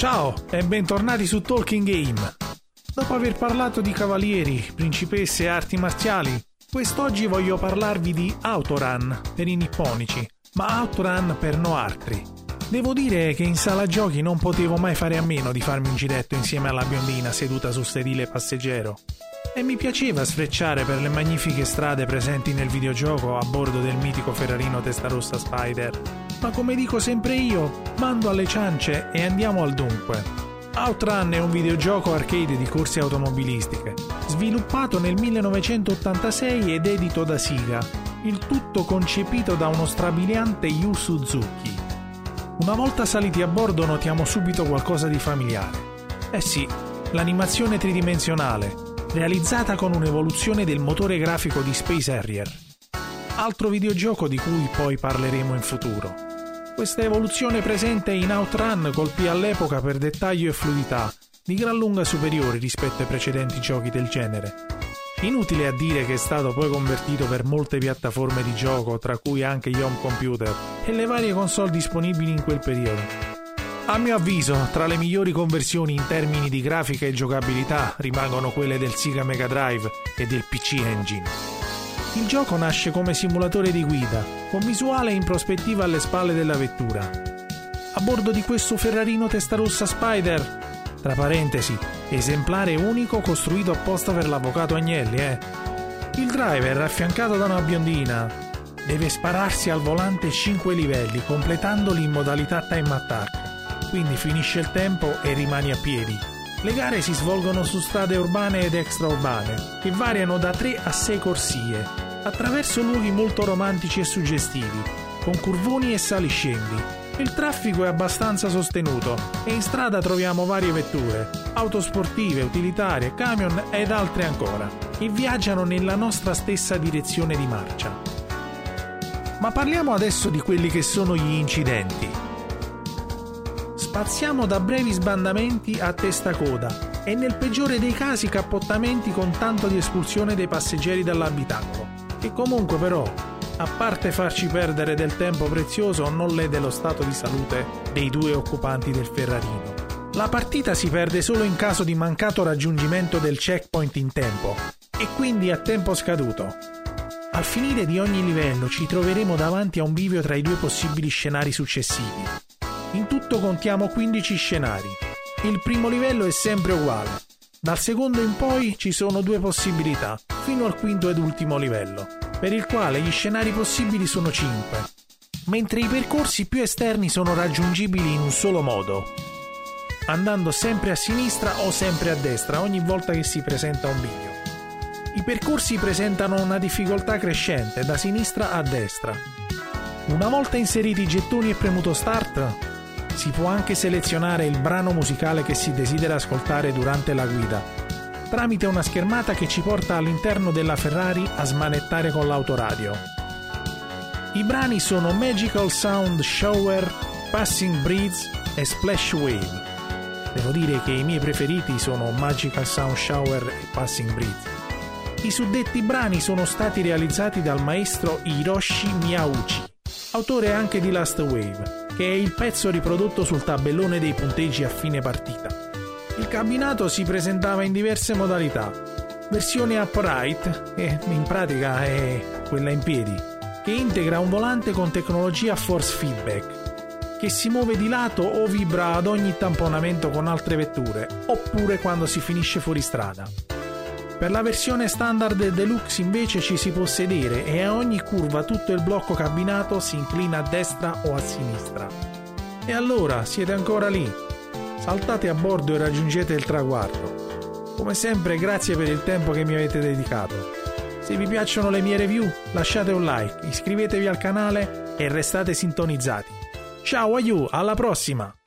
Ciao e bentornati su Talking Game. Dopo aver parlato di cavalieri, principesse e arti marziali, quest'oggi voglio parlarvi di Autorun per i nipponici, ma Autorun per no altri. Devo dire che in sala giochi non potevo mai fare a meno di farmi un giretto insieme alla biondina seduta sul sedile passeggero. E mi piaceva sfrecciare per le magnifiche strade presenti nel videogioco a bordo del mitico Ferrarino Testarossa Spider. Ma come dico sempre io, mando alle ciance e andiamo al dunque. Outrun è un videogioco arcade di corse automobilistiche, sviluppato nel 1986 ed edito da Sega, il tutto concepito da uno strabiliante Yu Suzuki. Una volta saliti a bordo notiamo subito qualcosa di familiare. Eh sì, l'animazione tridimensionale, realizzata con un'evoluzione del motore grafico di Space Harrier. Altro videogioco di cui poi parleremo in futuro. Questa evoluzione presente in Outrun colpì all'epoca per dettaglio e fluidità, di gran lunga superiori rispetto ai precedenti giochi del genere. Inutile a dire che è stato poi convertito per molte piattaforme di gioco, tra cui anche gli home computer e le varie console disponibili in quel periodo. A mio avviso, tra le migliori conversioni in termini di grafica e giocabilità rimangono quelle del Sega Mega Drive e del PC Engine. Il gioco nasce come simulatore di guida, con visuale in prospettiva alle spalle della vettura. A bordo di questo Ferrarino Testarossa Spider, tra parentesi, esemplare unico costruito apposta per l'avvocato Agnelli, eh. Il driver, affiancato da una biondina, deve spararsi al volante 5 livelli, completandoli in modalità time attack quindi finisce il tempo e rimani a piedi. Le gare si svolgono su strade urbane ed extraurbane, che variano da 3 a 6 corsie, attraverso luoghi molto romantici e suggestivi, con curvoni e saliscendi. Il traffico è abbastanza sostenuto e in strada troviamo varie vetture, auto sportive, utilitarie, camion ed altre ancora, che viaggiano nella nostra stessa direzione di marcia. Ma parliamo adesso di quelli che sono gli incidenti spaziamo da brevi sbandamenti a testa coda e nel peggiore dei casi cappottamenti con tanto di espulsione dei passeggeri dall'abitacolo. E comunque però, a parte farci perdere del tempo prezioso, non lede lo stato di salute dei due occupanti del Ferrarino. La partita si perde solo in caso di mancato raggiungimento del checkpoint in tempo e quindi a tempo scaduto. Al finire di ogni livello ci troveremo davanti a un bivio tra i due possibili scenari successivi. In tutto contiamo 15 scenari. Il primo livello è sempre uguale. Dal secondo in poi ci sono due possibilità, fino al quinto ed ultimo livello, per il quale gli scenari possibili sono 5, mentre i percorsi più esterni sono raggiungibili in un solo modo, andando sempre a sinistra o sempre a destra ogni volta che si presenta un bivio. I percorsi presentano una difficoltà crescente da sinistra a destra. Una volta inseriti i gettoni e premuto start, si può anche selezionare il brano musicale che si desidera ascoltare durante la guida, tramite una schermata che ci porta all'interno della Ferrari a smanettare con l'autoradio. I brani sono Magical Sound Shower, Passing Breeze e Splash Wave. Devo dire che i miei preferiti sono Magical Sound Shower e Passing Breeze. I suddetti brani sono stati realizzati dal maestro Hiroshi Miyauchi, autore anche di Last Wave che è il pezzo riprodotto sul tabellone dei punteggi a fine partita. Il cabinato si presentava in diverse modalità. Versione upright, che in pratica è quella in piedi, che integra un volante con tecnologia force feedback, che si muove di lato o vibra ad ogni tamponamento con altre vetture, oppure quando si finisce fuori strada. Per la versione standard deluxe invece ci si può sedere e a ogni curva tutto il blocco cabinato si inclina a destra o a sinistra. E allora siete ancora lì? Saltate a bordo e raggiungete il traguardo. Come sempre grazie per il tempo che mi avete dedicato. Se vi piacciono le mie review lasciate un like, iscrivetevi al canale e restate sintonizzati. Ciao aiù, alla prossima!